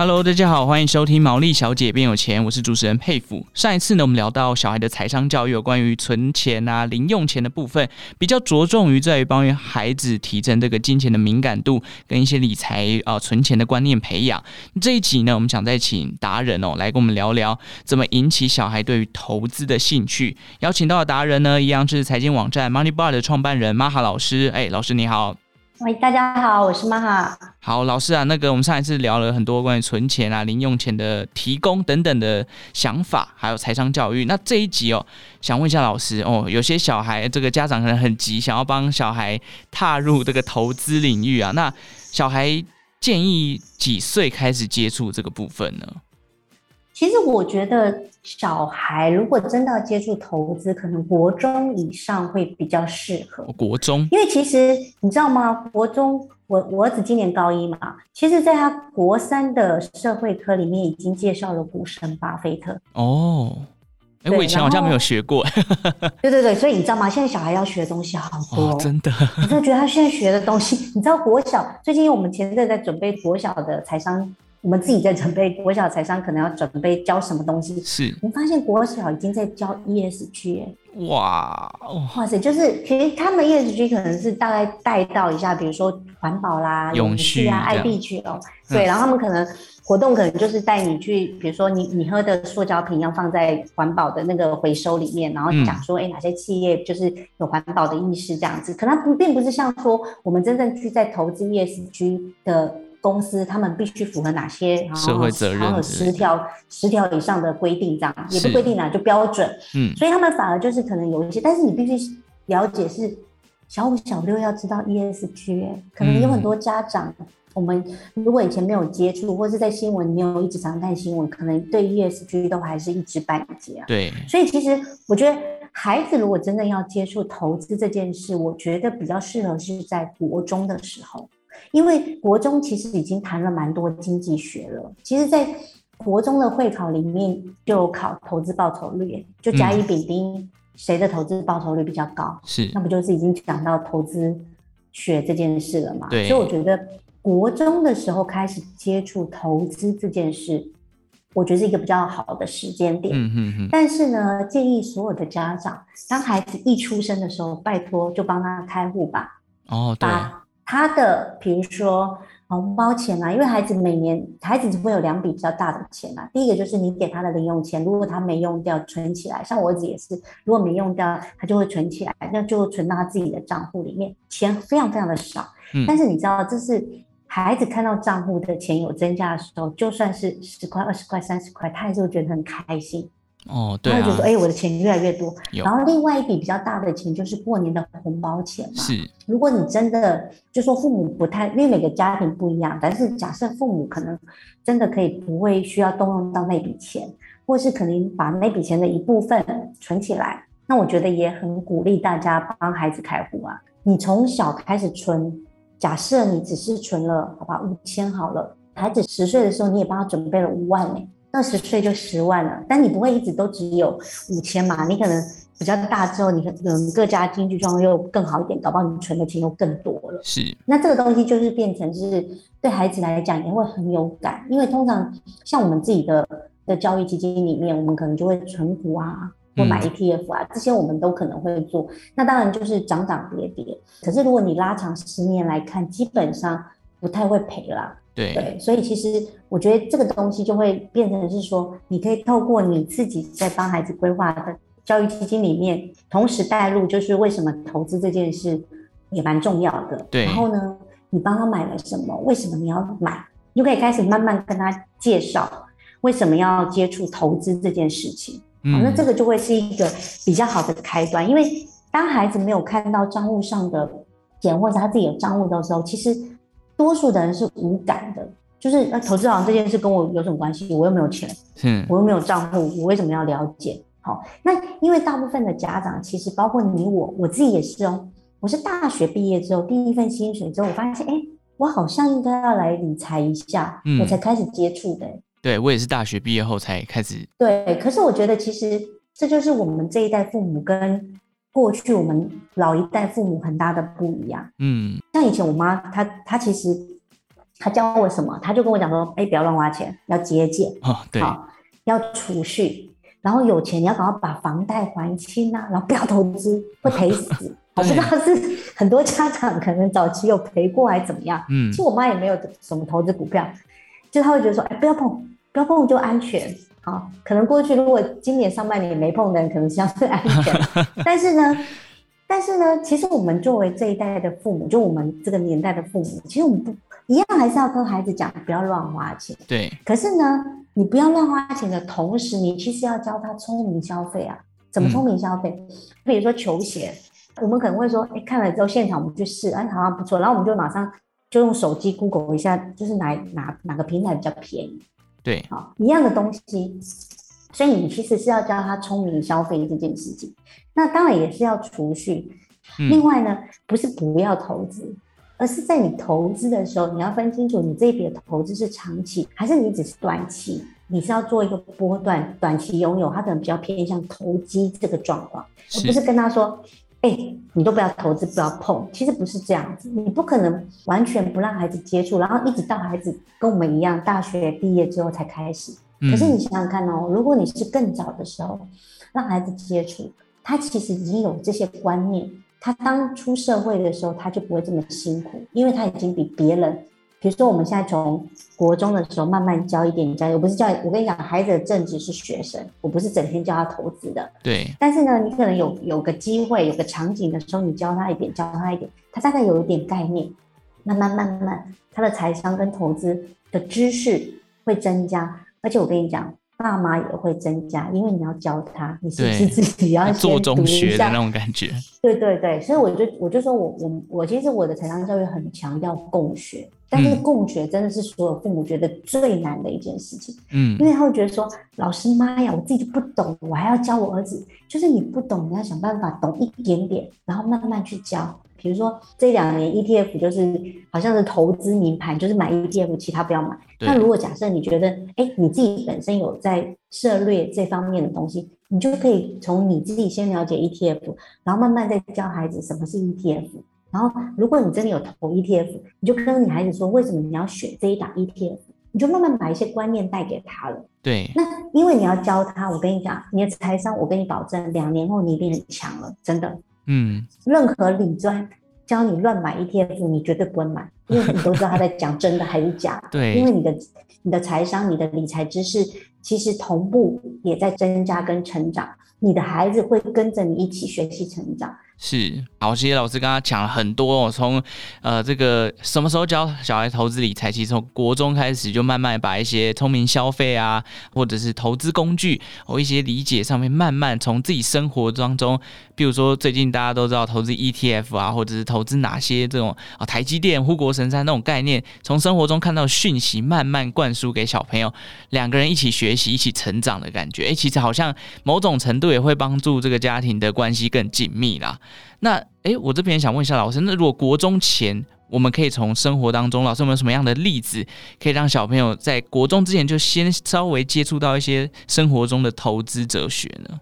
Hello，大家好，欢迎收听《毛利小姐变有钱》，我是主持人沛甫。上一次呢，我们聊到小孩的财商教育，有关于存钱啊、零用钱的部分，比较着重于在于帮于孩子提升这个金钱的敏感度，跟一些理财啊、存钱的观念培养。这一集呢，我们想再请达人哦来跟我们聊聊，怎么引起小孩对于投资的兴趣。邀请到的达人呢，一样是财经网站 Money Bar 的创办人玛哈老师。哎，老师你好。喂，大家好，我是玛哈。好，老师啊，那个我们上一次聊了很多关于存钱啊、零用钱的提供等等的想法，还有财商教育。那这一集哦，想问一下老师哦，有些小孩这个家长可能很急，想要帮小孩踏入这个投资领域啊，那小孩建议几岁开始接触这个部分呢？其实我觉得小孩如果真的要接触投资，可能国中以上会比较适合。国中，因为其实你知道吗？国中，我我儿子今年高一嘛，其实在他国三的社会科里面已经介绍了股神巴菲特。哦，哎，我以前好像没有学过。对对对，所以你知道吗？现在小孩要学的东西好多，哦，真的。我真的觉得他现在学的东西，你知道国小最近我们前阵在准备国小的财商。我们自己在准备国小财商，可能要准备教什么东西？是，我发现国小已经在教 ESG，哇，哇塞，就是其实他们 ESG 可能是大概带到一下，比如说环保啦、永续啊、爱地球。哦，对，然后他们可能活动可能就是带你去，比如说你你喝的塑胶瓶要放在环保的那个回收里面，然后讲说，哎、嗯，哪些企业就是有环保的意识这样子，可能不并不是像说我们真正去在投资 ESG 的。公司他们必须符合哪些社会责任？然后十条十条以上的规定，这样也不规定啦，就标准。嗯，所以他们反而就是可能有一些，但是你必须了解是小五小六要知道 ESG，可能有很多家长，嗯、我们如果以前没有接触，或是在新闻没有一直常看新闻，可能对 ESG 都还是一知半解啊。对，所以其实我觉得孩子如果真的要接触投资这件事，我觉得比较适合是在国中的时候。因为国中其实已经谈了蛮多经济学了，其实，在国中的会考里面就考投资报酬率，就甲乙丙丁谁的投资报酬率比较高，是，那不就是已经讲到投资学这件事了嘛？对，所以我觉得国中的时候开始接触投资这件事，我觉得是一个比较好的时间点。嗯嗯嗯。但是呢，建议所有的家长，当孩子一出生的时候，拜托就帮他开户吧。哦，对。他的比如说红包钱啊，因为孩子每年孩子只会有两笔比较大的钱啊。第一个就是你给他的零用钱，如果他没用掉，存起来。像我儿子也是，如果没用掉，他就会存起来，那就存到他自己的账户里面，钱非常非常的少。嗯。但是你知道，这是孩子看到账户的钱有增加的时候，就算是十块、二十块、三十块，他还是会觉得很开心。哦，对、啊，他就说：“哎、欸，我的钱越来越多。”然后另外一笔比较大的钱就是过年的红包钱嘛。是，如果你真的就说父母不太，因为每个家庭不一样，但是假设父母可能真的可以不会需要动用到那笔钱，或是可能把那笔钱的一部分存起来，那我觉得也很鼓励大家帮孩子开户啊。你从小开始存，假设你只是存了好吧五千好了，孩子十岁的时候你也帮他准备了五万呢。二十岁就十万了，但你不会一直都只有五千嘛？你可能比较大之后，你可能各家经济状况又更好一点，搞不好你存的钱又更多了。是，那这个东西就是变成是对孩子来讲也会很有感，因为通常像我们自己的的教育基金里面，我们可能就会存股啊，或买 ETF 啊，嗯，这些我们都可能会做。那当然就是涨涨跌跌，可是如果你拉长十年来看，基本上不太会赔啦。对，对，所以其实我觉得这个东西就会变成是说，你可以透过你自己在帮孩子规划的教育基金里面，同时带入就是为什么投资这件事也蛮重要的。对，然后呢，你帮他买了什么？为什么你要买？你就可以开始慢慢跟他介绍为什么要接触投资这件事情。嗯，那这个就会是一个比较好的开端，因为当孩子没有看到账户上的钱或者他自己有账户的时候，其实。多数的人是无感的，就是那投资好像这件事跟我有什么关系？我又没有钱，嗯，我又没有账户，我为什么要了解？好，那因为大部分的家长，其实包括你我，我自己也是哦。我是大学毕业之后第一份薪水之后，我发现，哎，我好像应该要来理财一下，嗯、我才开始接触的。对，我也是大学毕业后才开始。对，可是我觉得其实这就是我们这一代父母跟过去我们老一代父母很大的不一样。嗯，像以前我妈，她她其实她教我什么，她就跟我讲说，哎，不要乱花钱，要节俭。哦，对，要储蓄，然后有钱你要赶快把房贷还清啊，然后不要投资，会赔死。我不知道是很多家长可能早期有赔过还是怎么样。嗯，其实我妈也没有什么投资股票。就她会觉得说，哎，不要碰，不要碰就安全。好，可能过去如果今年上半年没碰的人，可能相对安全。但是呢，但是呢，其实我们作为这一代的父母，就我们这个年代的父母，其实我们不一样，还是要跟孩子讲不要乱花钱。对。可是呢，你不要乱花钱的同时，你其实要教他聪明消费啊。怎么聪明消费？嗯、比如说球鞋，我们可能会说，哎，看了之后现场我们去试，哎，好像不错，然后我们就马上。就用手机 Google 一下，就是哪哪哪个平台比较便宜？对，好，一样的东西，所以你其实是要教他聪明消费这件事情。那当然也是要储蓄。嗯、另外呢，不是不要投资，而是在你投资的时候，你要分清楚，你这笔投资是长期，还是你只是短期？你是要做一个波段，短期拥有，它可能比较偏向投机这个状况，而不是跟他说。哎、欸，你都不要投资，不要碰。其实不是这样子，你不可能完全不让孩子接触，然后一直到孩子跟我们一样，大学毕业之后才开始。可是你想想看哦，如果你是更早的时候让孩子接触，他其实已经有这些观念，他当出社会的时候，他就不会这么辛苦，因为他已经比别人。比如说，我们现在从国中的时候慢慢教一点教育，我不是教我跟你讲，孩子的正职是学生，我不是整天教他投资的。对。但是呢，你可能有有个机会，有个场景的时候，你教他一点，教他一点，他大概有一点概念，慢慢慢慢，他的财商跟投资的知识会增加。而且我跟你讲，爸妈也会增加，因为你要教他，你是不是自己要先做中学的那种感觉？对对对，所以我就我就说我我我其实我的财商教育很强调共学。但是共学真的是所有父母觉得最难的一件事情，嗯，因为他会觉得说，老师妈呀，我自己就不懂，我还要教我儿子，就是你不懂，你要想办法懂一点点，然后慢慢去教。比如说这两年 ETF 就是好像是投资名牌，就是买 ETF，其他不要买。那如果假设你觉得，哎，你自己本身有在涉猎这方面的东西，你就可以从你自己先了解 ETF，然后慢慢再教孩子什么是 ETF。然后，如果你真的有投 ETF，你就跟你孩子说，为什么你要选这一档 ETF，你就慢慢把一些观念带给他了。对。那因为你要教他，我跟你讲，你的财商，我跟你保证，两年后你一定很强了，真的。嗯。任何理专教你乱买 ETF，你绝对不会买，因为你都知道他在讲真的还是假的。对。因为你的你的财商、你的理财知识，其实同步也在增加跟成长，你的孩子会跟着你一起学习成长。是，好，谢谢老师刚刚讲了很多哦，从呃这个什么时候教小孩投资理财，其实从国中开始就慢慢把一些聪明消费啊，或者是投资工具或、一些理解上面，慢慢从自己生活当中，比如说最近大家都知道投资 ETF 啊，或者是投资哪些这种啊台积电、护国神山那种概念，从生活中看到讯息，慢慢灌输给小朋友，两个人一起学习、一起成长的感觉，哎，其实好像某种程度也会帮助这个家庭的关系更紧密啦。那诶，我这边想问一下老师，那如果国中前，我们可以从生活当中，老师有没有什么样的例子，可以让小朋友在国中之前就先稍微接触到一些生活中的投资哲学呢？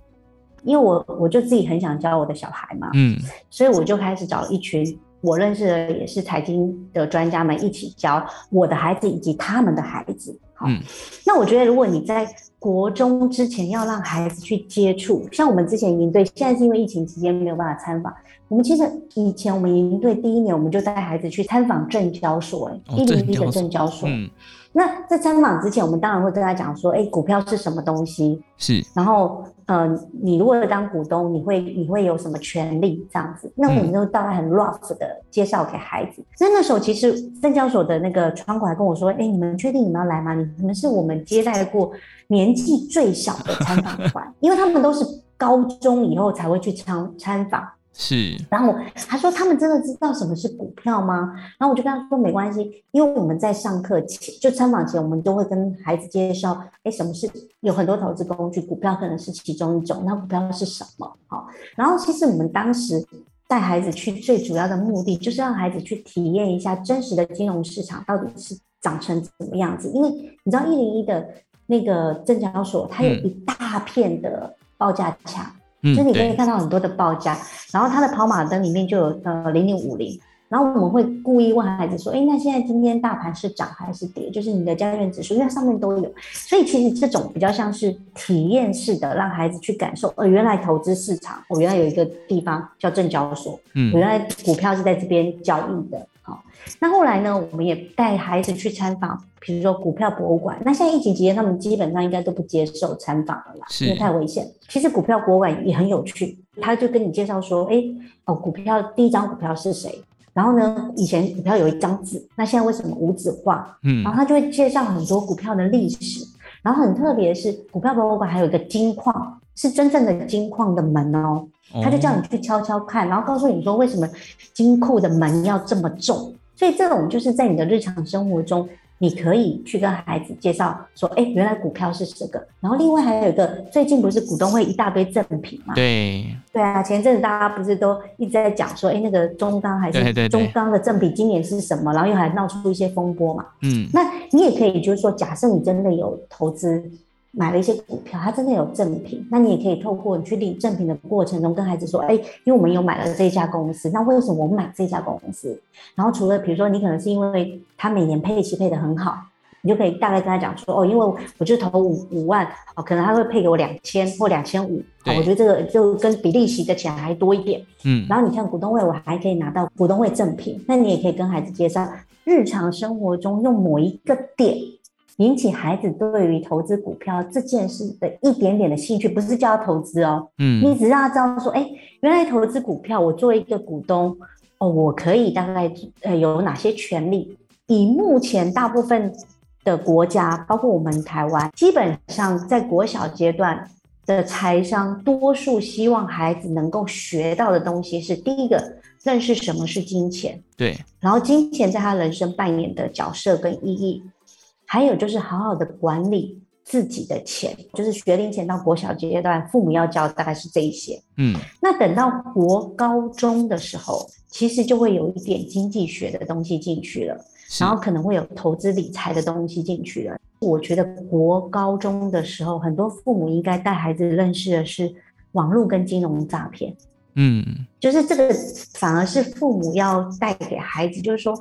因为我我就自己很想教我的小孩嘛，嗯，所以我就开始找一群我认识的也是财经的专家们一起教我的孩子以及他们的孩子。好，嗯，那我觉得如果你在国中之前要让孩子去接触，像我们之前营队，现在是因为疫情期间没有办法参访。我们其实以前我们营队第一年，我们就带孩子去参访证交所，哎，一零一的证交所。嗯。那在参访之前，我们当然会跟他讲说，哎，股票是什么东西？是。然后，呃，你如果当股东，你会你会有什么权利？这样子。那我们就大概很 rough 的介绍给孩子。所以那时候，其实证交所的那个窗口还跟我说，哎，你们确定你们要来吗？你们是我们接待过年纪最小的参访团，因为他们都是高中以后才会去参参访。是，然后他说他们真的知道什么是股票吗？然后我就跟他说没关系，因为我们在上课前就参访前，我们都会跟孩子介绍，哎，什么是有很多投资工具，股票可能是其中一种，那股票是什么？好，然后其实我们当时带孩子去最主要的目的，就是让孩子去体验一下真实的金融市场到底是长成怎么样子。因为你知道一零一的那个证交所，它有一大片的报价墙，嗯、就是你可以看到很多的报价，然后它的跑马灯里面就有呃零零五零。然后我们会故意问孩子说：“哎，那现在今天大盘是涨还是跌？就是你的加权指数，因为上面都有。所以其实这种比较像是体验式的，让孩子去感受。呃，原来投资市场，我原来有一个地方叫证交所，嗯，原来股票是在这边交易的。好，那后来呢，我们也带孩子去参访，比如说股票博物馆。那现在疫情期间，他们基本上应该都不接受参访了啦，因为太危险。其实股票博物馆也很有趣，他就跟你介绍说：哎，哦，股票第一张股票是谁？”然后呢，以前股票有一张纸，那现在为什么无纸化？嗯，然后他就会介绍很多股票的历史。然后很特别的是，股票博物馆还有一个金矿，是真正的金矿的门哦。他就叫你去敲敲看，然后告诉你说为什么金库的门要这么重。所以这种就是在你的日常生活中。你可以去跟孩子介绍说，哎，原来股票是这个。然后另外还有一个，最近不是股东会一大堆赠品嘛？对。对啊，前阵子大家不是都一直在讲说，哎，那个中钢还是中钢的赠品今年是什么？然后又还闹出一些风波嘛。嗯。那你也可以就是说，假设你真的有投资。买了一些股票，它真的有赠品，那你也可以透过你去领赠品的过程中跟孩子说，哎，因为我们有买了这家公司，那为什么我们买这家公司？然后除了比如说你可能是因为他每年配息配得很好，你就可以大概跟他讲说，哦，因为我就投五五万，哦，可能他会配给我两千或两千五，我觉得这个就跟比利息的钱还多一点，嗯，然后你像股东会，我还可以拿到股东会赠品，那你也可以跟孩子介绍日常生活中用某一个点。引起孩子对于投资股票这件事的一点点的兴趣，不是叫他投资哦，嗯，你只是让他知道说，哎，原来投资股票，我作为一个股东，哦，我可以大概呃有哪些权利？以目前大部分的国家，包括我们台湾，基本上在国小阶段的财商，多数希望孩子能够学到的东西是第一个，认识什么是金钱，对，然后金钱在他人生扮演的角色跟意义。还有就是好好的管理自己的钱，就是学龄前到国小阶段，父母要教大概是这一些。嗯，那等到国高中的时候，其实就会有一点经济学的东西进去了，然后可能会有投资理财的东西进去了。我觉得国高中的时候，很多父母应该带孩子认识的是网络跟金融诈骗。嗯，就是这个反而是父母要带给孩子，就是说。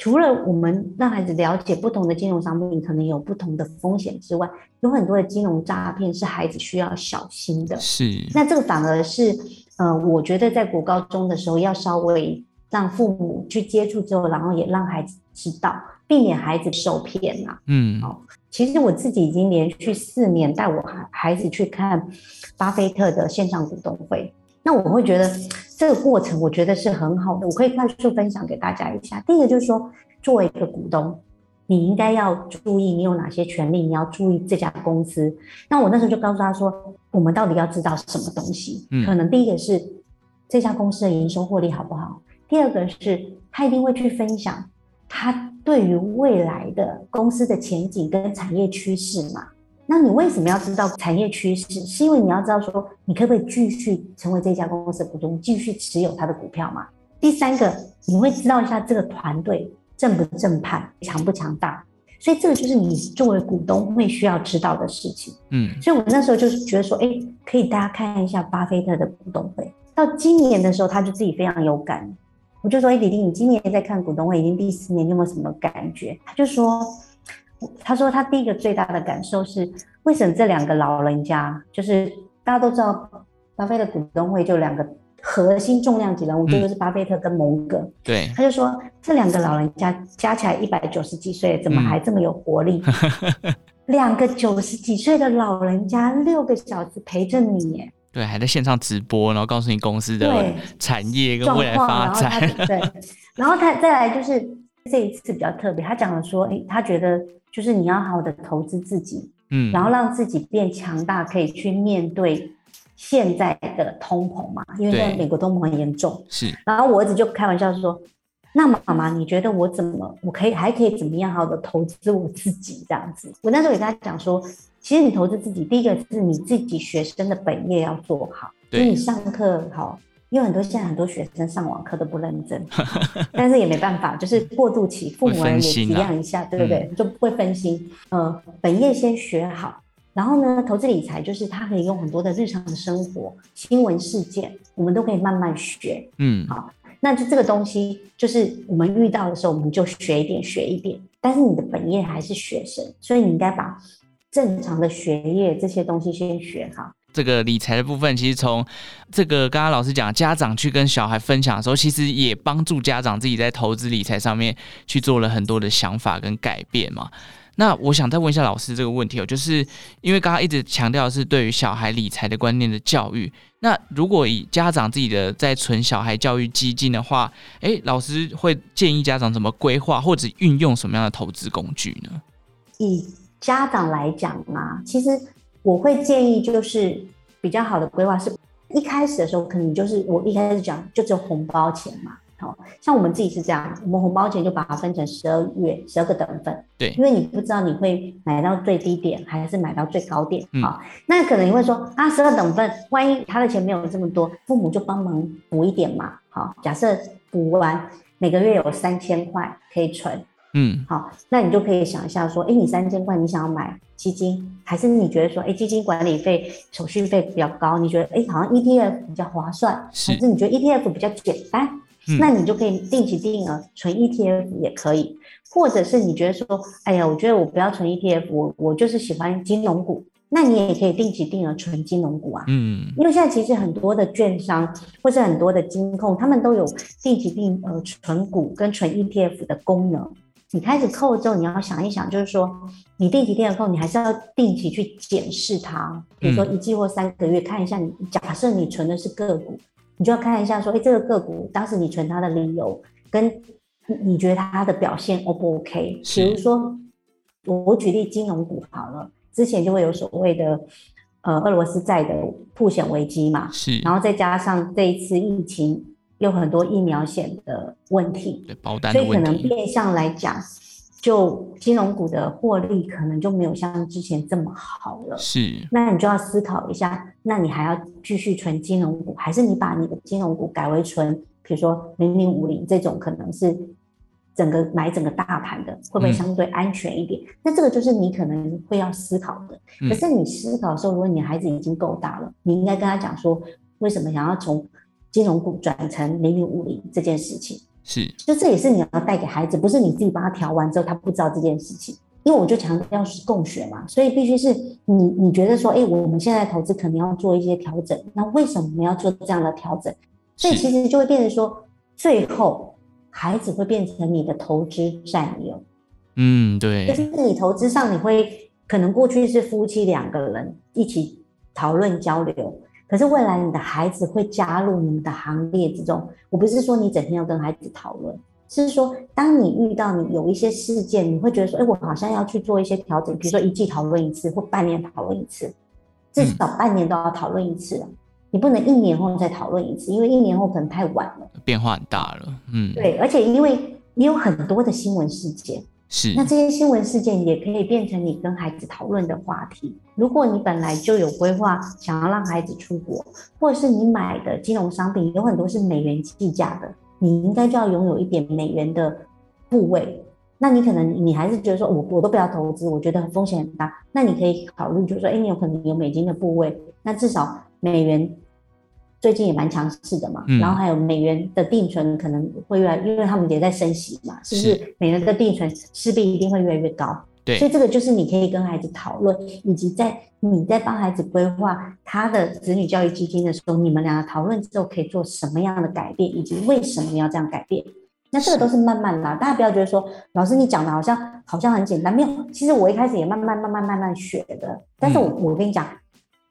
除了我们让孩子了解不同的金融商品可能有不同的风险之外，有很多的金融诈骗是孩子需要小心的。是，那这个反而是，呃，我觉得在国高中的时候要稍微让父母去接触之后，然后也让孩子知道，避免孩子受骗呐。嗯，好，其实我自己已经连续四年带我孩孩子去看巴菲特的线上股东会。那我会觉得这个过程，我觉得是很好的，我可以快速分享给大家一下。第一个就是说，作为一个股东，你应该要注意你有哪些权利，你要注意这家公司。那我那时候就告诉他说，我们到底要知道什么东西？嗯，可能第一个是这家公司的营收获利好不好？第二个是他一定会去分享他对于未来的公司的前景跟产业趋势嘛。那你为什么要知道产业趋势？是因为你要知道说，你可不可以继续成为这家公司的股东，继续持有他的股票嘛？第三个，你会知道一下这个团队正不正派，强不强大？所以这个就是你作为股东会需要知道的事情。嗯，所以我那时候就是觉得说，哎，可以大家看一下巴菲特的股东会。到今年的时候，他就自己非常有感，我就说，哎，弟弟，你今年在看股东会已经第四年，你有没有什么感觉？他就说。他说他第一个最大的感受是，为什么这两个老人家，就是大家都知道，巴菲特股东会就两个核心重量级人物，这个是巴菲特跟蒙格。对，他就说这两个老人家加起来一百九十几岁，怎么还这么有活力？嗯、两个九十几岁的老人家，六个小时陪着你，耶。对，还在线上直播，然后告诉你公司的产业跟未来发展。对，然后他再来就是这一次比较特别，他讲了说，诶，他觉得。就是你要好好的投资自己，嗯，然后让自己变强大，可以去面对现在的通膨嘛，因为现在美国通膨很严重。是。然后我儿子就开玩笑说：“那妈妈，你觉得我怎么，我可以还可以怎么样好好的投资我自己这样子？”我那时候也跟他讲说：“其实你投资自己，第一个是你自己学生的本业要做好，因为你上课好，因为很多现在很多学生上网课都不认真，但是也没办法，就是过渡期，父母也体谅一下，啊、对不对？嗯、就不会分心。呃，本业先学好，然后呢，投资理财就是它可以用很多的日常的生活、新闻事件，我们都可以慢慢学。嗯，好，那就这个东西，就是我们遇到的时候，我们就学一点，学一点。但是你的本业还是学生，所以你应该把正常的学业这些东西先学好。这个理财的部分，其实从这个刚刚老师讲，家长去跟小孩分享的时候，其实也帮助家长自己在投资理财上面去做了很多的想法跟改变嘛。那我想再问一下老师这个问题哦，就是因为刚刚一直强调的是对于小孩理财的观念的教育，那如果以家长自己的在存小孩教育基金的话，诶，老师会建议家长怎么规划或者运用什么样的投资工具呢？以家长来讲嘛，其实。我会建议，就是比较好的规划是，一开始的时候可能就是我一开始讲就只有红包钱嘛，好，像我们自己是这样，我们红包钱就把它分成十二月十二个等份，对，因为你不知道你会买到最低点还是买到最高点，好，那可能你会说啊，十二等份，万一他的钱没有这么多，父母就帮忙补一点嘛，好，假设补完每个月有三千块可以存。嗯，好，那你就可以想一下说，哎，你三千块，你想要买基金，还是你觉得说，哎，基金管理费、手续费比较高，你觉得，哎，好像 ETF 比较划算，是，还是你觉得 ETF 比较简单？嗯，那你就可以定期定额存 ETF 也可以，或者是你觉得说，哎呀，我觉得我不要存 ETF，我我就是喜欢金融股，那你也可以定期定额存金融股啊。嗯，因为现在其实很多的券商或是很多的金控，他们都有定期定额存股跟存 ETF 的功能。你开始扣之后，你要想一想，就是说，你定期定额扣，你还是要定期去检视它，比如说一季或三个月看一下你。你假设你存的是个股，你就要看一下，说，哎，这个个股当时你存它的理由，跟你觉得它的表现 O 不 OK？比如说，我举例金融股好了，之前就会有所谓的，呃，俄罗斯债的曝险危机嘛，是，然后再加上这一次疫情。有很多疫苗险的问题，所以可能变相来讲，就金融股的获利可能就没有像之前这么好了。是，那你就要思考一下，那你还要继续存金融股，还是你把你的金融股改为存，比如说零零五零这种，可能是整个买整个大盘的，会不会相对安全一点？嗯、那这个就是你可能会要思考的。可是你思考的时候，如果你孩子已经够大了，你应该跟他讲说，为什么想要从金融股转成零零五零这件事情是，就这也是你要带给孩子，不是你自己帮他调完之后他不知道这件事情。因为我就强调是共学嘛，所以必须是你你觉得说，哎，我们现在投资可能要做一些调整，那为什么我们要做这样的调整？所以其实就会变成说，最后孩子会变成你的投资战友。嗯，对，就是你投资上你会可能过去是夫妻两个人一起讨论交流。可是未来你的孩子会加入你们的行列之中。我不是说你整天要跟孩子讨论，是说当你遇到你有一些事件，你会觉得说，哎，我好像要去做一些调整，比如说一季讨论一次或半年讨论一次，至少半年都要讨论一次了。你不能一年后再讨论一次，因为一年后可能太晚了，变化很大了。嗯，对，而且因为你有很多的新闻事件。是，那这些新闻事件也可以变成你跟孩子讨论的话题。如果你本来就有规划，想要让孩子出国，或者是你买的金融商品有很多是美元计价的，你应该就要拥有一点美元的部位。那你可能你还是觉得说，我我都不要投资，我觉得风险很大。那你可以考虑，就是说，哎，你有可能有美金的部位，那至少美元。最近也蛮强势的嘛，嗯、然后还有美元的定存可能会越来，因为他们也在升息嘛，是不是？美元的定存势必一定会越来越高。对，所以这个就是你可以跟孩子讨论，以及在你在帮孩子规划他的子女教育基金的时候，你们两个讨论之后可以做什么样的改变，以及为什么要这样改变。那这个都是慢慢的，大家不要觉得说老师你讲的好像好像很简单，没有，其实我一开始也慢慢慢慢慢慢学的，但是我我跟你讲。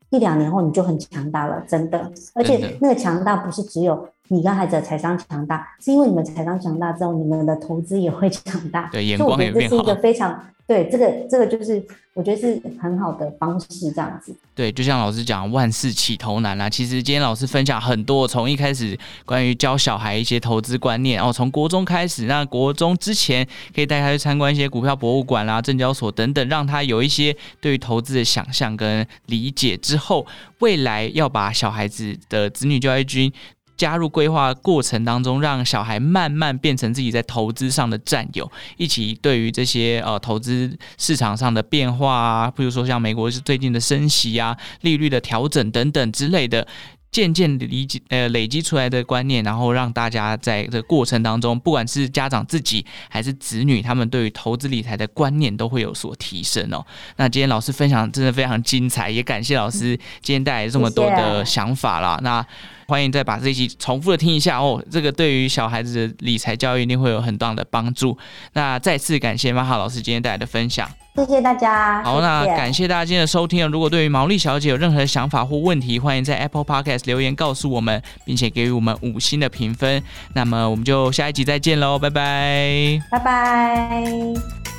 一两年后你就很强大了，真的。而且那个强大不是只有你跟孩子的财商强大，是因为你们财商强大之后，你们的投资也会强大。对，眼光也变好。这是一个非常。对，这个这个就是我觉得是很好的方式，这样子。对，就像老师讲，万事起头难啊。其实今天老师分享很多，从一开始关于教小孩一些投资观念，哦，从国中开始，那国中之前可以带他去参观一些股票博物馆啦、证交所等等，让他有一些对于投资的想象跟理解。之后，未来要把小孩子的子女教育军。加入规划过程当中，让小孩慢慢变成自己在投资上的战友，一起对于这些呃投资市场上的变化啊，比如说像美国是最近的升息啊、利率的调整等等之类的。渐渐理解呃累积出来的观念，然后让大家在这个过程当中，不管是家长自己还是子女，他们对于投资理财的观念都会有所提升哦。那今天老师分享真的非常精彩，也感谢老师今天带来这么多的想法啦。谢谢。那欢迎再把这一集重复的听一下哦，这个对于小孩子的理财教育一定会有很大的帮助。那再次感谢马哈老师今天带来的分享。谢谢大家。好，那感谢大家今天的收听。如果对于毛利小姐有任何的想法或问题，欢迎在 Apple Podcast 留言告诉我们，并且给予我们五星的评分。那么我们就下一集再见喽，拜拜，拜拜。